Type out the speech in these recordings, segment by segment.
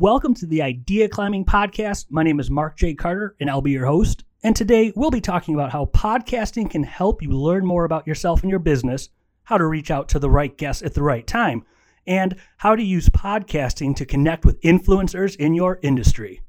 Welcome to the Idea Climbing Podcast. My name is Mark J. Carter, and I'll be your host. And today we'll be talking about how podcasting can help you learn more about yourself and your business, how to reach out to the right guests at the right time, and how to use podcasting to connect with influencers in your industry.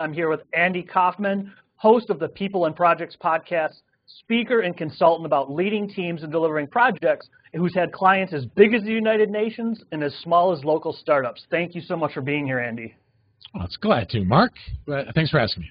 I'm here with Andy Kaufman, host of the People and Projects podcast, speaker and consultant about leading teams and delivering projects, who's had clients as big as the United Nations and as small as local startups. Thank you so much for being here, Andy. Well, it's glad to, Mark. Uh, thanks for asking me.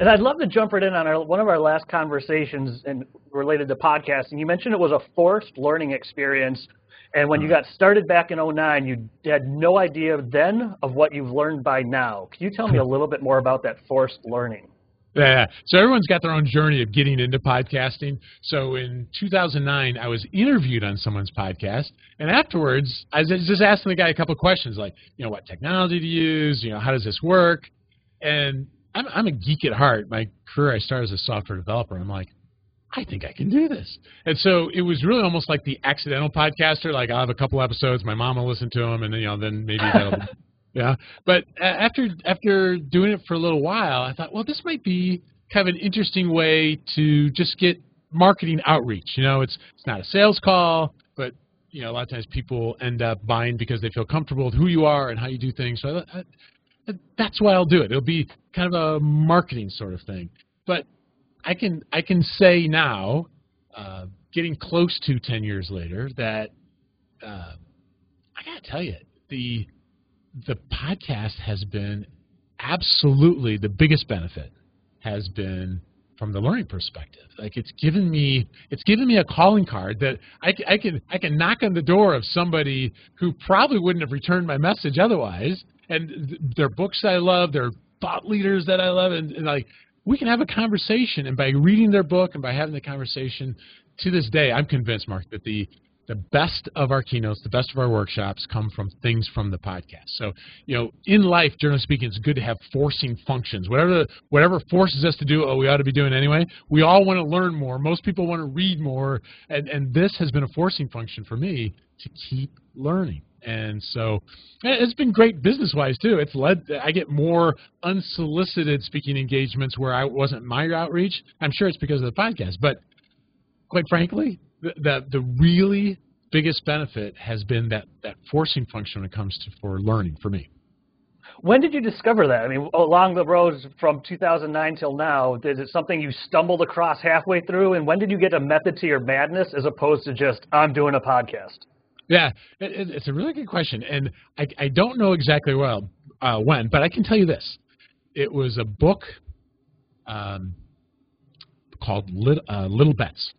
And I'd love to jump right in on our, one of our last conversations and related to podcasting. You mentioned it was a forced learning experience and when you mm-hmm. got started back in 09, you had no idea then of what you've learned by now. Can you tell me a little bit more about that forced learning? Yeah, so everyone's got their own journey of getting into podcasting. So in 2009, I was interviewed on someone's podcast, and afterwards, I was just asking the guy a couple of questions, like, you know, what technology to use, you know, how does this work? And I'm, I'm a geek at heart. My career, I started as a software developer. I'm like, I think I can do this. And so it was really almost like the accidental podcaster. Like I'll have a couple episodes, my mom will listen to them, and then, you know, then maybe that'll, yeah. But after after doing it for a little while, I thought, well, this might be kind of an interesting way to just get marketing outreach. You know, it's it's not a sales call, but you know, a lot of times people end up buying because they feel comfortable with who you are and how you do things. So I, I, that's why I'll do it. It'll be kind of a marketing sort of thing. But I can I can say now, uh, getting close to ten years later, that uh, I gotta tell you the the podcast has been absolutely the biggest benefit has been from the learning perspective. Like it's given me it's given me a calling card that I, I can I can knock on the door of somebody who probably wouldn't have returned my message otherwise. And their books I love, their thought leaders that I love, and, and like we can have a conversation. And by reading their book and by having the conversation, to this day, I'm convinced, Mark, that the the best of our keynotes, the best of our workshops come from things from the podcast. So, you know, in life, generally speaking, it's good to have forcing functions. Whatever the, whatever forces us to do what we ought to be doing anyway, we all want to learn more. Most people want to read more, and, and this has been a forcing function for me to keep learning. And so eh, it's been great business wise too. It's led I get more unsolicited speaking engagements where I wasn't my outreach. I'm sure it's because of the podcast, but quite frankly, the the, the really biggest benefit has been that that forcing function when it comes to for learning for me. When did you discover that? I mean, along the roads from 2009 till now, is it something you stumbled across halfway through? And when did you get a method to your madness as opposed to just, I'm doing a podcast? Yeah, it, it's a really good question, and I, I don't know exactly well uh, when, but I can tell you this: it was a book um, called Little, uh, Little Bets,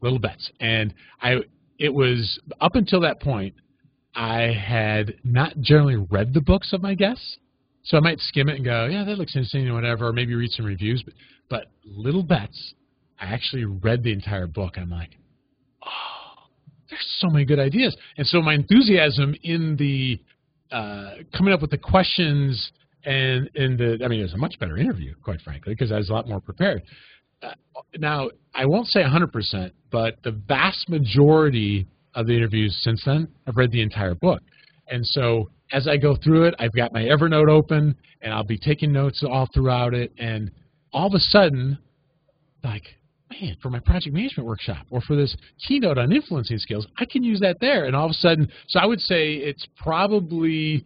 Little Bets, and I it was up until that point I had not generally read the books of my guests, so I might skim it and go, yeah, that looks interesting or whatever, or maybe read some reviews, but but Little Bets, I actually read the entire book. I'm like, oh there's so many good ideas. And so my enthusiasm in the uh, coming up with the questions and and the I mean it was a much better interview, quite frankly, because I was a lot more prepared. Now I won't say 100%, but the vast majority of the interviews since then, I've read the entire book, and so as I go through it, I've got my Evernote open, and I'll be taking notes all throughout it, and all of a sudden, like man, for my project management workshop or for this keynote on influencing skills, I can use that there. And all of a sudden, so I would say it's probably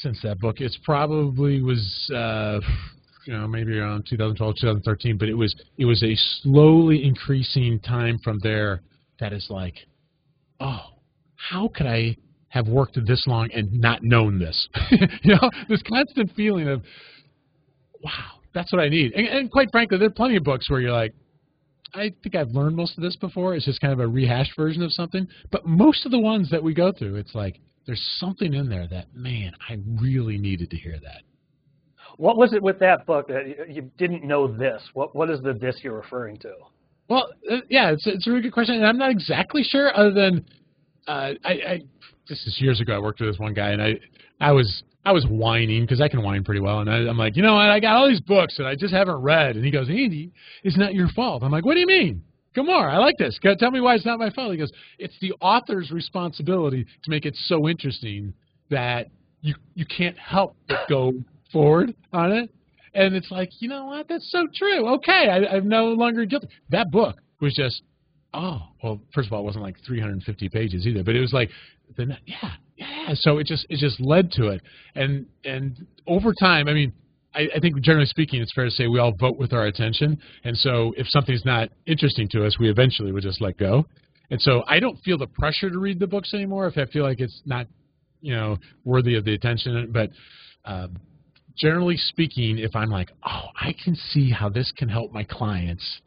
since that book, it's probably was uh, you know maybe around 2012, 2013, but it was it was a slowly increasing time from there that is like, oh, how could I have worked this long and not known this? you know, this constant feeling of, wow, that's what I need. And, and quite frankly, there are plenty of books where you're like, I think I've learned most of this before. It's just kind of a rehashed version of something. But most of the ones that we go through, it's like there's something in there that, man, I really needed to hear that. What was it with that book that you didn't know this? What What is the this you're referring to? Well, uh, yeah, it's it's a really good question, and I'm not exactly sure. Other than uh, I, I this is years ago. I worked with this one guy, and I I was I was whining because I can whine pretty well, and I, I'm like, you know what? I got all these books that I just haven't read, and he goes, Andy, it's not your fault. I'm like, what do you mean? Come. I like this. Tell me why it's not my fault. He goes, it's the author's responsibility to make it so interesting that you you can't help but go forward on it. And it's like, you know what? That's so true. Okay, I, I'm no longer guilty. That book was just, oh, well, first of all, it wasn't like 350 pages either, but it was like, the, yeah, yeah. So it just it just led to it, and and over time, I mean, I, I think generally speaking, it's fair to say we all vote with our attention, and so if something's not interesting to us, we eventually would just let go. And so I don't feel the pressure to read the books anymore if I feel like it's not, you know, worthy of the attention. But uh, generally speaking, if I'm like, oh, I can see how this can help my clients,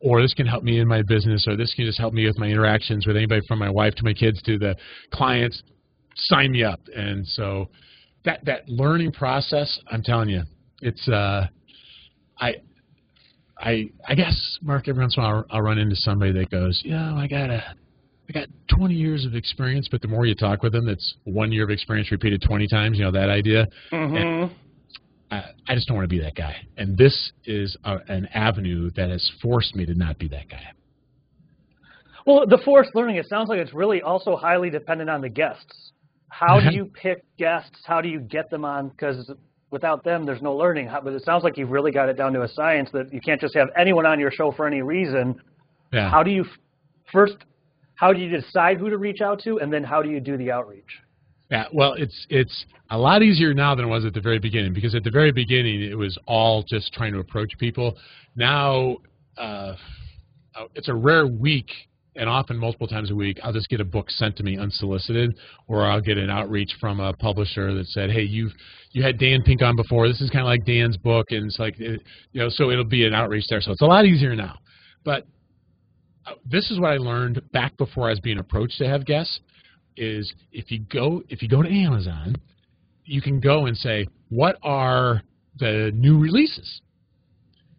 or this can help me in my business, or this can just help me with my interactions with anybody from my wife to my kids to the clients, sign me up. And so that that learning process, I'm telling you, it's uh, I. I I guess Mark every once in a while I'll, I'll run into somebody that goes, yeah, I got a I got 20 years of experience, but the more you talk with them, it's one year of experience repeated 20 times. You know that idea. Mm-hmm. I, I just don't want to be that guy. And this is a, an avenue that has forced me to not be that guy. Well, the forced learning, it sounds like it's really also highly dependent on the guests. How do you pick guests? How do you get them on? Because without them, there's no learning. But it sounds like you've really got it down to a science that you can't just have anyone on your show for any reason. Yeah. How do you first? How do you decide who to reach out to, and then how do you do the outreach? Yeah, well, it's it's a lot easier now than it was at the very beginning because at the very beginning it was all just trying to approach people. Now uh, uh it's a rare week and often multiple times a week, I'll just get a book sent to me unsolicited, or I'll get an outreach from a publisher that said, "Hey, you've you had Dan Pink on before. This is kind of like Dan's book," and it's like, you know, so it'll be an outreach there. So it's a lot easier now. But uh, this is what I learned back before I was being approached to have guests: is if you go if you go to Amazon, you can go and say, "What are the new releases?"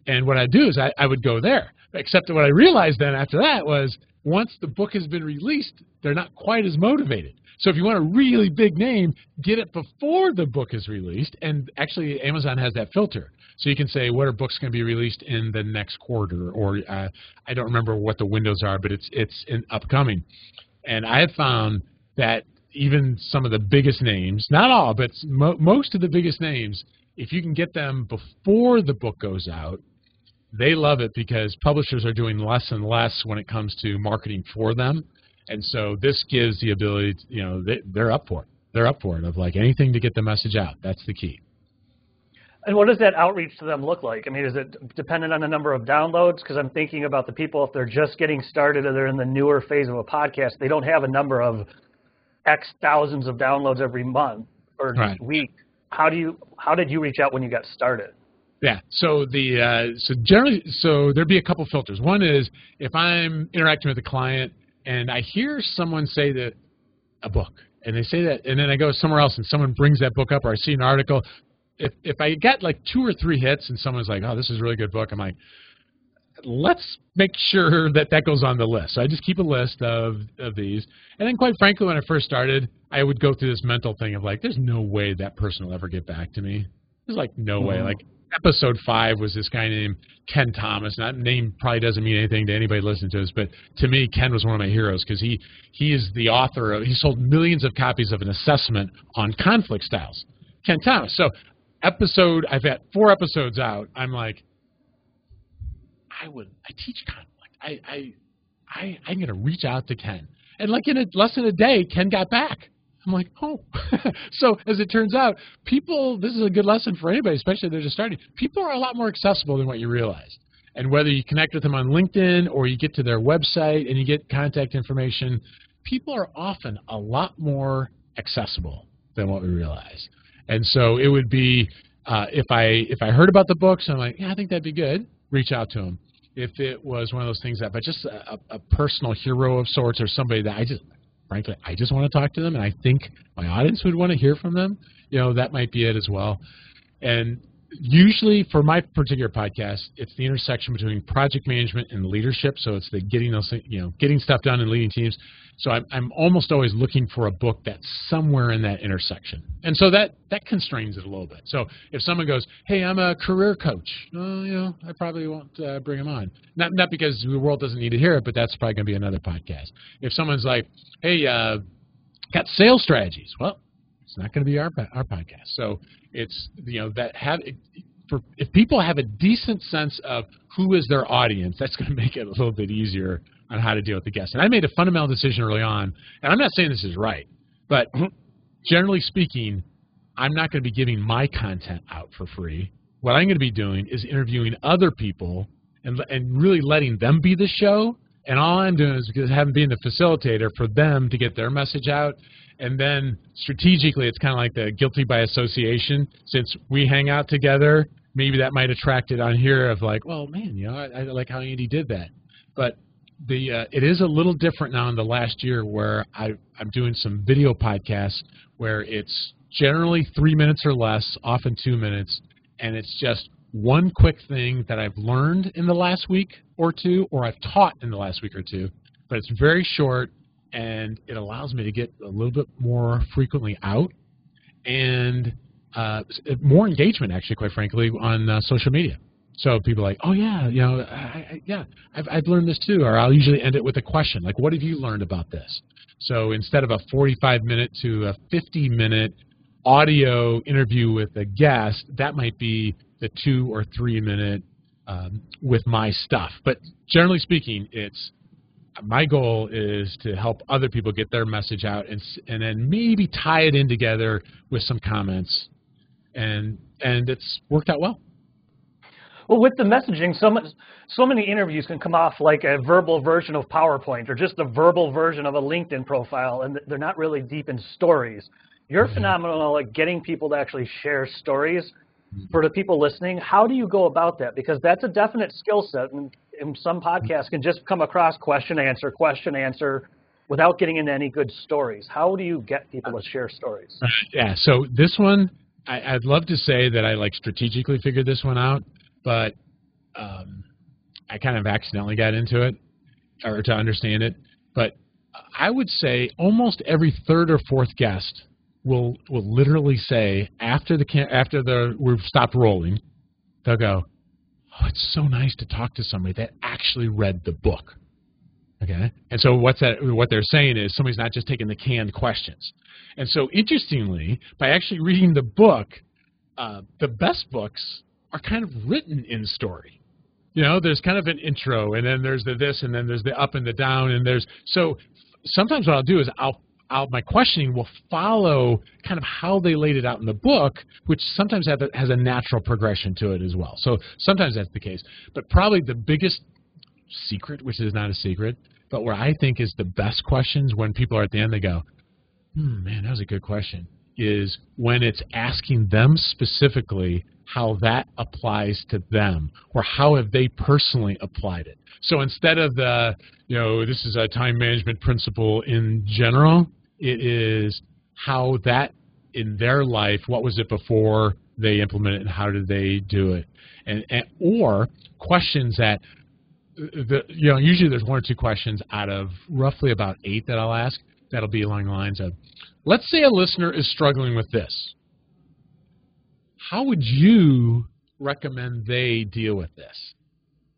And what I do is I, I would go there. Except that what I realized then after that was once the book has been released, they're not quite as motivated. So if you want a really big name, get it before the book is released. And actually, Amazon has that filter. So you can say, what are books going to be released in the next quarter? Or uh, I don't remember what the windows are, but it's, it's in upcoming. And I have found that even some of the biggest names, not all, but mo most of the biggest names, if you can get them before the book goes out, they love it because publishers are doing less and less when it comes to marketing for them. And so this gives the ability, to, you know, they, they're up for it. They're up for it of like anything to get the message out. That's the key. And what does that outreach to them look like? I mean, is it dependent on the number of downloads? Because I'm thinking about the people, if they're just getting started or they're in the newer phase of a podcast, they don't have a number of X thousands of downloads every month or right. week. How do you, how did you reach out when you got started? Yeah. So the uh, so generally so there'd be a couple filters. One is if I'm interacting with a client and I hear someone say that a book and they say that and then I go somewhere else and someone brings that book up or I see an article. If if I get like two or three hits and someone's like, oh, this is a really good book, I'm like, let's make sure that that goes on the list. So I just keep a list of, of these. And then, quite frankly, when I first started, I would go through this mental thing of like, there's no way that person will ever get back to me. There's like no way. Mm-hmm. Like episode five was this guy named Ken Thomas. And that name probably doesn't mean anything to anybody listening to this, but to me, Ken was one of my heroes because he he is the author of. He sold millions of copies of an assessment on conflict styles. Ken Thomas. So episode, I've had four episodes out. I'm like, I would, I teach conflict. I I, I I'm gonna reach out to Ken. And like in a, less than a day, Ken got back. I'm like, oh. so as it turns out, people, this is a good lesson for anybody, especially if they're just starting. People are a lot more accessible than what you realize. And whether you connect with them on LinkedIn or you get to their website and you get contact information, people are often a lot more accessible than what we realize. And so it would be uh, if I if I heard about the books, I'm like, yeah, I think that'd be good. Reach out to them. If it was one of those things that, but just a, a personal hero of sorts or somebody that I just frankly, I just want to talk to them, and I think my audience would want to hear from them. You know, that might be it as well. And usually for my particular podcast, it's the intersection between project management and leadership. So it's the getting those, you know, getting stuff done and leading teams. So I'm, I'm almost always looking for a book that's somewhere in that intersection, and so that that constrains it a little bit. So if someone goes, "Hey, I'm a career coach," well, you know, I probably won't uh, bring them on. Not not because the world doesn't need to hear it, but that's probably going to be another podcast. If someone's like, "Hey, uh, got sales strategies," well, it's not going to be our our podcast. So it's you know that have for if people have a decent sense of who is their audience, that's going to make it a little bit easier on how to deal with the guests. And I made a fundamental decision early on, and I'm not saying this is right, but mm-hmm. generally speaking, I'm not going to be giving my content out for free. What I'm going to be doing is interviewing other people and and really letting them be the show. And all I'm doing is because having being the facilitator for them to get their message out and then strategically, it's kind of like the guilty by association. Since we hang out together, maybe that might attract it on here of like, well, man, you know, I, I like how Andy did that. But the uh, it is a little different now in the last year where I, I'm doing some video podcasts where it's generally three minutes or less, often two minutes, and it's just one quick thing that I've learned in the last week or two, or I've taught in the last week or two. But it's very short and it allows me to get a little bit more frequently out and uh, more engagement, actually, quite frankly, on uh, social media. So people are like, oh yeah, you know, I, I, yeah, I've, I've learned this too. Or I'll usually end it with a question, like, what have you learned about this? So instead of a 45 minute to a 50 minute audio interview with a guest, that might be the two or three minute um, with my stuff. But generally speaking, it's my goal is to help other people get their message out and and then maybe tie it in together with some comments. And and it's worked out well. Well with the messaging so much so many interviews can come off like a verbal version of powerpoint or just a verbal version of a linkedin profile and they're not really deep in stories. You're mm-hmm. phenomenal at getting people to actually share stories mm-hmm. for the people listening. How do you go about that? Because that's a definite skill set and in some podcasts can just come across question answer question answer without getting into any good stories. How do you get people to share stories? Uh, yeah, so this one I, would love to say that I like strategically figured this one out, but um, I kind of accidentally got into it or to understand it. But I would say almost every third or fourth guest will will literally say after the after the we've stopped rolling, they'll go, oh, it's so nice to talk to somebody that actually read the book. Okay, and so what's that? What they're saying is somebody's not just taking the canned questions. And so interestingly, by actually reading the book, uh, the best books are kind of written in story. You know, there's kind of an intro, and then there's the this, and then there's the up and the down, and there's so sometimes what I'll do is I'll My questioning will follow kind of how they laid it out in the book, which sometimes has a natural progression to it as well. So sometimes that's the case. But probably the biggest secret, which is not a secret, but where I think is the best questions when people are at the end, they go, hmm, man, that was a good question, is when it's asking them specifically how that applies to them or how have they personally applied it. So instead of the, you know, this is a time management principle in general, it is how that in their life, what was it before they implemented it and how did they do it? And, and or questions that the, you know, usually there's one or two questions out of roughly about eight that I'll ask that'll be along the lines of, let's say a listener is struggling with this how would you recommend they deal with this?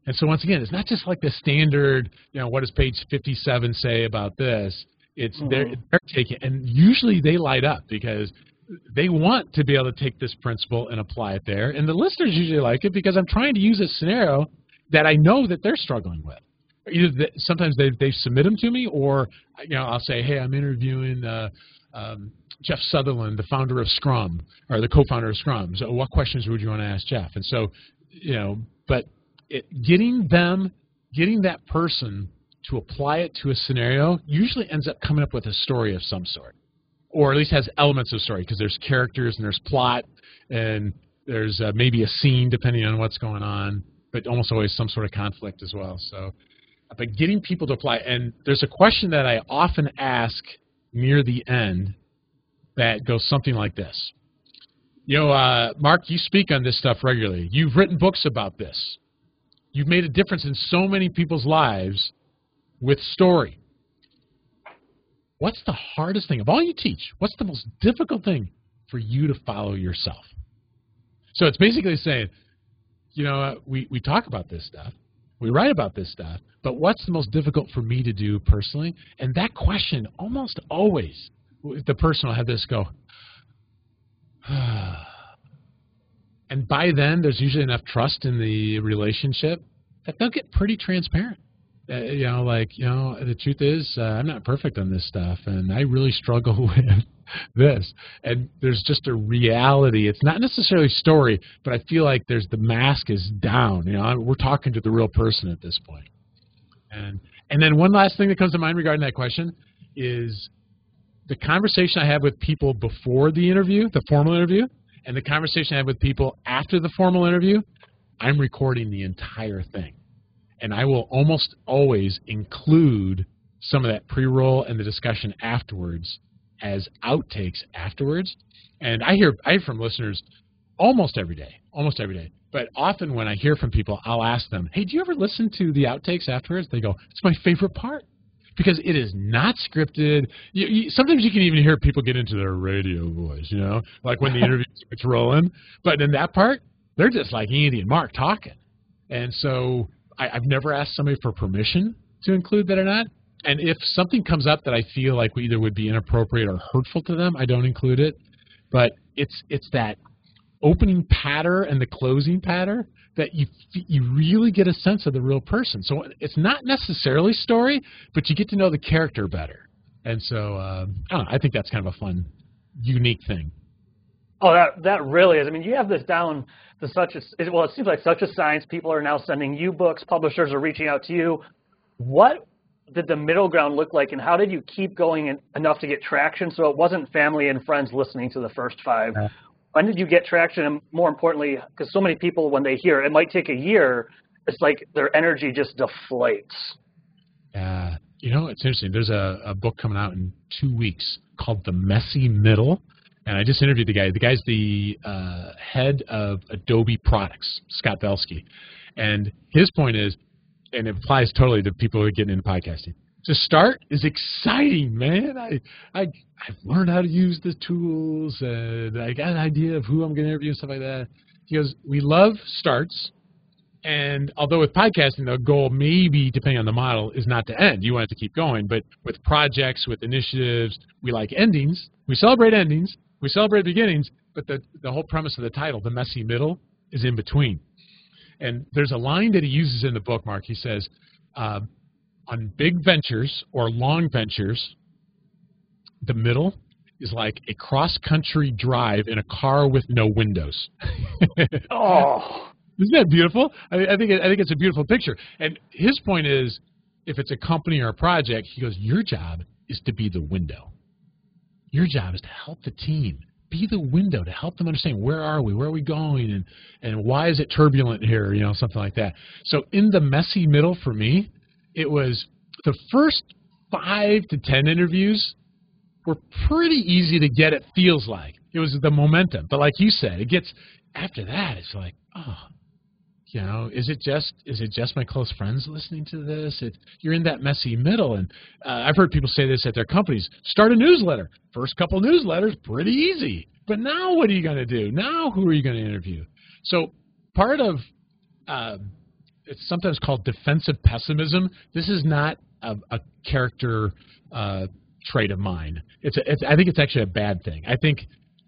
And so once again, it's not just like the standard, you know, what does page 57 say about this? It's mm-hmm. they're, they're taking, and usually they light up because they want to be able to take this principle and apply it there. And the listeners usually like it because I'm trying to use a scenario that I know that they're struggling with. Either the, sometimes they they submit them to me, or you know I'll say, hey, I'm interviewing uh, um, Jeff Sutherland, the founder of Scrum, or the co-founder of Scrum. So, what questions would you want to ask Jeff? And so, you know, but it, getting them, getting that person to apply it to a scenario usually ends up coming up with a story of some sort, or at least has elements of story because there's characters and there's plot and there's uh, maybe a scene depending on what's going on, but almost always some sort of conflict as well. So, but getting people to apply, and there's a question that I often ask near the end that goes something like this. You know, uh, Mark, you speak on this stuff regularly. You've written books about this. You've made a difference in so many people's lives with story. What's the hardest thing of all you teach? What's the most difficult thing for you to follow yourself? So it's basically saying, you know, uh, we, we talk about this stuff, we write about this stuff, but what's the most difficult for me to do personally? And that question almost always, the person will have this go, and by then there's usually enough trust in the relationship that they'll get pretty transparent. Uh, you know, like you know, the truth is, uh, I'm not perfect on this stuff, and I really struggle with this. And there's just a reality. It's not necessarily story, but I feel like there's the mask is down. You know, we're talking to the real person at this point. And and then one last thing that comes to mind regarding that question is the conversation I have with people before the interview, the formal interview, and the conversation I have with people after the formal interview, I'm recording the entire thing. And I will almost always include some of that pre-roll and the discussion afterwards as outtakes afterwards. And I hear I hear from listeners almost every day, almost every day. But often when I hear from people, I'll ask them, "Hey, do you ever listen to the outtakes afterwards?" They go, "It's my favorite part." because it is not scripted. You, you, sometimes you can even hear people get into their radio voice, you know, like when the interview starts rolling. But in that part, they're just like Andy and Mark talking. And so I, I've never asked somebody for permission to include that or not. And if something comes up that I feel like either would be inappropriate or hurtful to them, I don't include it. But it's it's that opening patter and the closing patter that you you really get a sense of the real person. So it's not necessarily story, but you get to know the character better. And so um, I, know, I think that's kind of a fun, unique thing. Oh, that that really is. I mean, you have this down to such a well. It seems like such a science. People are now sending you books. Publishers are reaching out to you. What did the middle ground look like, and how did you keep going enough to get traction? So it wasn't family and friends listening to the first five. Yeah when did you get traction? And more importantly, because so many people, when they hear it might take a year, it's like their energy just deflates. Uh, you know, it's interesting. There's a, a book coming out in two weeks called The Messy Middle. And I just interviewed the guy. The guy's the uh, head of Adobe Products, Scott Belsky. And his point is, and it applies totally to people who are getting into podcasting to start is exciting, man. I I I've learned how to use the tools and I got an idea of who I'm going to interview and stuff like that. He goes, we love starts, and although with podcasting the goal maybe depending on the model is not to end, you want it to keep going. But with projects, with initiatives, we like endings. We celebrate endings. We celebrate beginnings. But the the whole premise of the title, the messy middle, is in between. And there's a line that he uses in the book, Mark. He says. Uh, on big ventures or long ventures, the middle is like a cross country drive in a car with no windows. oh, isn't that beautiful? I, I think I think it's a beautiful picture. And his point is, if it's a company or a project, he goes, your job is to be the window. Your job is to help the team be the window to help them understand where are we, where are we going, and and why is it turbulent here, you know, something like that. So in the messy middle for me, it was the first five to ten interviews were pretty easy to get. It feels like it was the momentum, but like you said, it gets after that. It's like, oh, you know, is it just is it just my close friends listening to this? It, you're in that messy middle, and uh, I've heard people say this at their companies: start a newsletter. First couple newsletters, pretty easy, but now what are you going to do? Now who are you going to interview? So part of uh, it's sometimes called defensive pessimism. This is not a, a character uh, trait of mine. It's, a, it's I think it's actually a bad thing. I think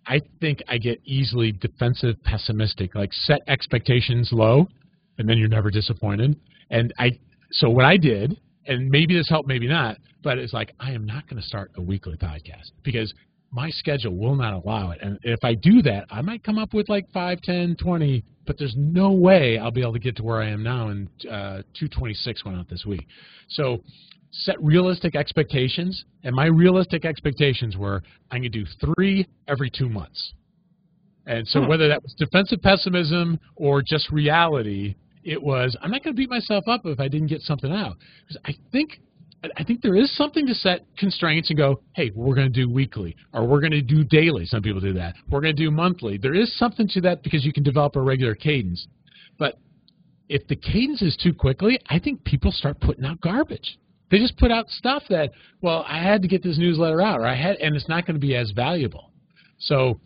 I think I get easily defensive pessimistic. Like set expectations low, and then you're never disappointed. And I so what I did, and maybe this helped, maybe not, but it's like I am not going to start a weekly podcast because my schedule will not allow it. And if I do that, I might come up with like 5, 10, 20 but there's no way I'll be able to get to where I am now. And uh, 226 went out this week. So set realistic expectations, and my realistic expectations were I'm going to do three every two months. And so hmm. whether that was defensive pessimism or just reality, it was I'm not going to beat myself up if I didn't get something out. Because I think I think there is something to set constraints and go, hey, we're going to do weekly or we're going to do daily. Some people do that. We're going to do monthly. There is something to that because you can develop a regular cadence. But if the cadence is too quickly, I think people start putting out garbage. They just put out stuff that, well, I had to get this newsletter out, or I had, and it's not going to be as valuable. So,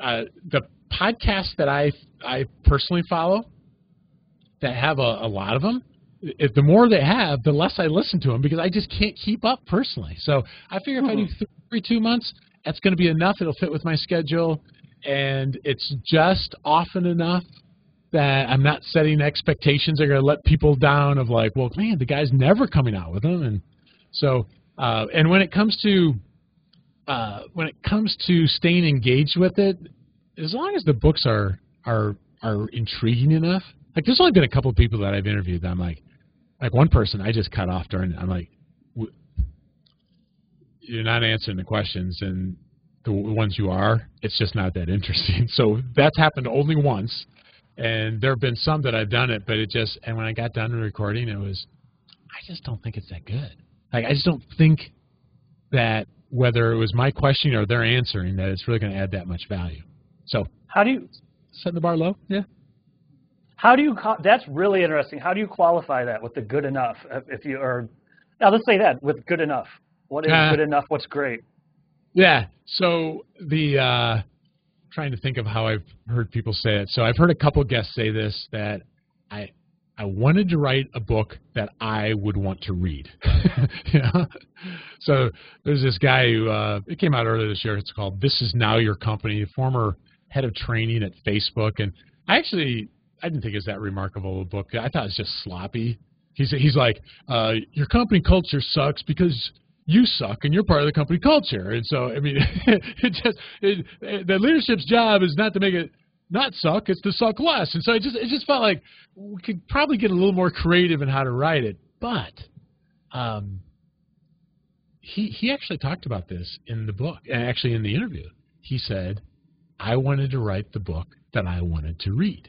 uh, the podcasts that I I personally follow that have a, a lot of them, if the more they have, the less I listen to them because I just can't keep up personally. So I figure if I do th- every two months, that's going to be enough. It'll fit with my schedule, and it's just often enough that I'm not setting expectations that are going to let people down. Of like, well, man, the guy's never coming out with them, and so uh, and when it comes to uh, when it comes to staying engaged with it, as long as the books are are are intriguing enough. Like, there's only been a couple of people that I've interviewed that I'm like, like one person I just cut off during. I'm like, you're not answering the questions, and the ones you are, it's just not that interesting. So that's happened only once, and there have been some that I've done it, but it just and when I got done recording, it was, I just don't think it's that good. Like I just don't think that whether it was my question or their answering that it's really going to add that much value. So how do you set the bar low? Yeah. How do you? That's really interesting. How do you qualify that with the good enough? If you are, now let's say that with good enough. What is uh, good enough? What's great? Yeah. So the uh, trying to think of how I've heard people say it. So I've heard a couple guests say this that I I wanted to write a book that I would want to read. So there's this guy who uh, it came out earlier this year. It's called "This Is Now Your Company." Former head of training at Facebook, and I actually I didn't think it was that remarkable a book. I thought it was just sloppy. He's he's like, uh, your company culture sucks because you suck and you're part of the company culture. And so I mean, it just it, it, the leadership's job is not to make it not suck; it's to suck less. And so it just it just felt like we could probably get a little more creative in how to write it. But um, he he actually talked about this in the book, and actually in the interview, he said, "I wanted to write the book that I wanted to read."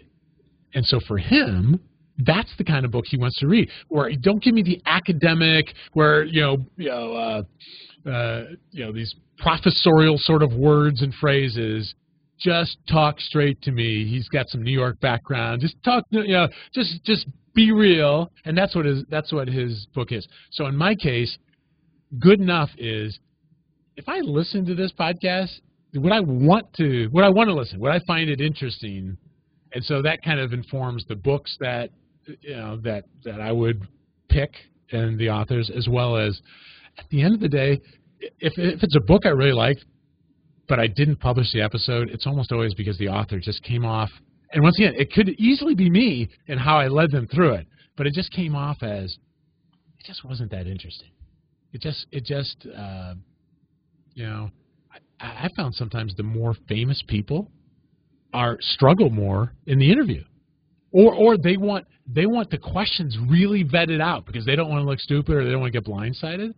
And so for him, that's the kind of book he wants to read. Where don't give me the academic, where you know, you know, uh, uh, you know these professorial sort of words and phrases. Just talk straight to me. He's got some New York background. Just talk, you know, just just be real, and that's what his that's what his book is. So in my case, good enough is if I listen to this podcast, would I want to? Would I want to listen? Would I find it interesting? and so that kind of informs the books that you know that that I would pick and the authors, as well as at the end of the day, if if it's a book I really like, but I didn't publish the episode, it's almost always because the author just came off. And once again, it could easily be me and how I led them through it, but it just came off as it just wasn't that interesting. It just it just uh, you know I, I found sometimes the more famous people are struggle more in the interview, or or they want they want the questions really vetted out because they don't want to look stupid or they don't want to get blindsided,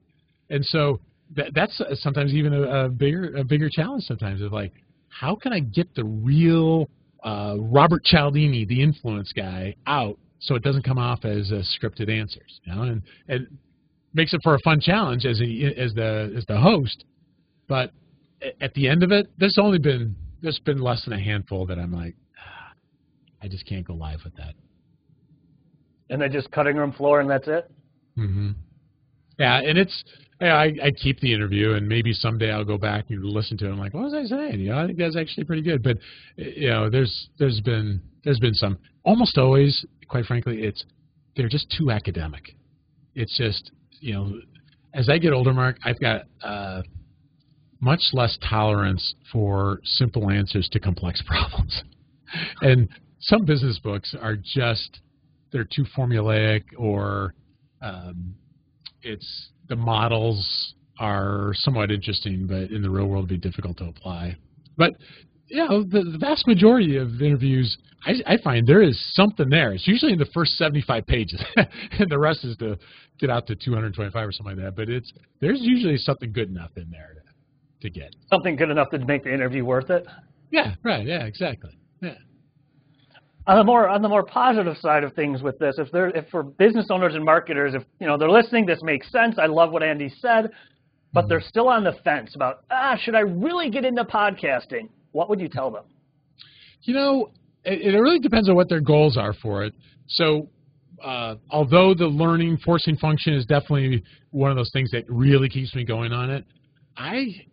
and so that, that's sometimes even a, a bigger a bigger challenge. Sometimes of like, how can I get the real uh, Robert Cialdini, the influence guy, out so it doesn't come off as uh, scripted answers, you know, and and makes it for a fun challenge as a, as the as the host, but at the end of it, there's only been there's been less than a handful that I'm like, I just can't go live with that. And then just cutting room floor and that's it. Mm-hmm. Yeah, and it's yeah, I, I keep the interview, and maybe someday I'll go back and listen to it. I'm like, what was I saying? You know, I think that's actually pretty good. But you know, there's there's been there's been some almost always, quite frankly, it's they're just too academic. It's just you know, as I get older, Mark, I've got uh, much less tolerance for simple answers to complex problems. and some business books are just they're too formulaic or um, it's the models are somewhat interesting, but in the real world, be difficult to apply. But you know, the, the vast majority of interviews, I, I find there is something there. It's usually in the first 75 pages, and the rest is to get out to 225 or something like that. But it's there's usually something good enough in there to get. Something good enough to make the interview worth it? Yeah, right. Yeah, exactly. Yeah. On the more on the more positive side of things with this, if they're if for business owners and marketers, if you know they're listening, this makes sense. I love what Andy said, but they're still on the fence about ah, should I really get into podcasting? What would you tell them? You know, it, it really depends on what their goals are for it. So uh, although the learning forcing function is definitely one of those things that really keeps me going on it, I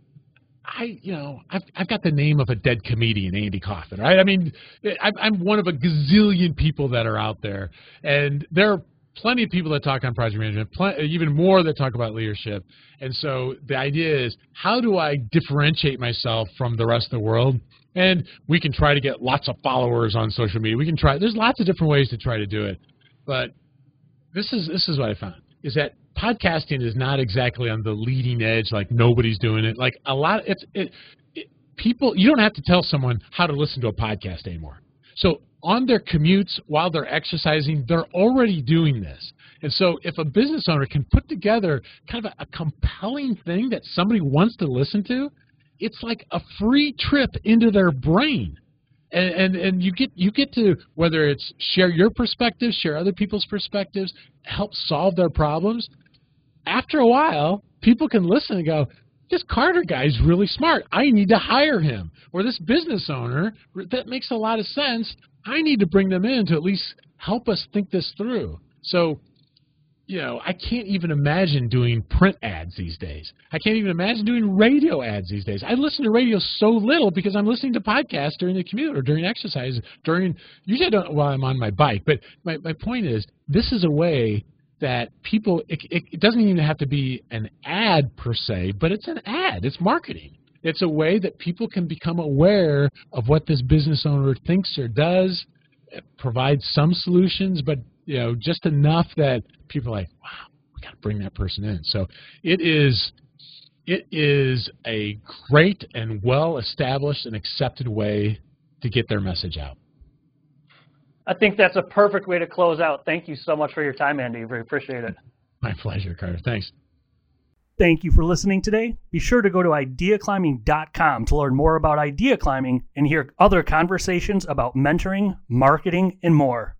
I, you know, I've, I've got the name of a dead comedian, Andy Kaufman, right? I mean, I'm, one of a gazillion people that are out there, and there are plenty of people that talk on project management, pl- even more that talk about leadership. And so the idea is, how do I differentiate myself from the rest of the world? And we can try to get lots of followers on social media. We can try. There's lots of different ways to try to do it, but this is this is what I found is that podcasting is not exactly on the leading edge. Like nobody's doing it. Like a lot, it's it, it, people. You don't have to tell someone how to listen to a podcast anymore. So on their commutes while they're exercising, they're already doing this. And so if a business owner can put together kind of a, a compelling thing that somebody wants to listen to, it's like a free trip into their brain and, and and you get you get to whether it's share your perspective, share other people's perspectives, help solve their problems. After a while, people can listen and go, "This Carter guy's really smart. I need to hire him." Or this business owner that makes a lot of sense. I need to bring them in to at least help us think this through. So you know, I can't even imagine doing print ads these days. I can't even imagine doing radio ads these days. I listen to radio so little because I'm listening to podcasts during the commute or during exercise, during usually I don't while I'm on my bike. But my, my point is, this is a way that people it, it, doesn't even have to be an ad per se, but it's an ad. It's marketing. It's a way that people can become aware of what this business owner thinks or does, eh, provide some solutions, but you know, just enough that people are like, wow, we got to bring that person in. So it is it is a great and well established and accepted way to get their message out. I think that's a perfect way to close out. Thank you so much for your time, Andy. We appreciate it. My pleasure, Carter. Thanks. Thank you for listening today. Be sure to go to ideaclimbing.com to learn more about idea climbing and hear other conversations about mentoring, marketing, and more.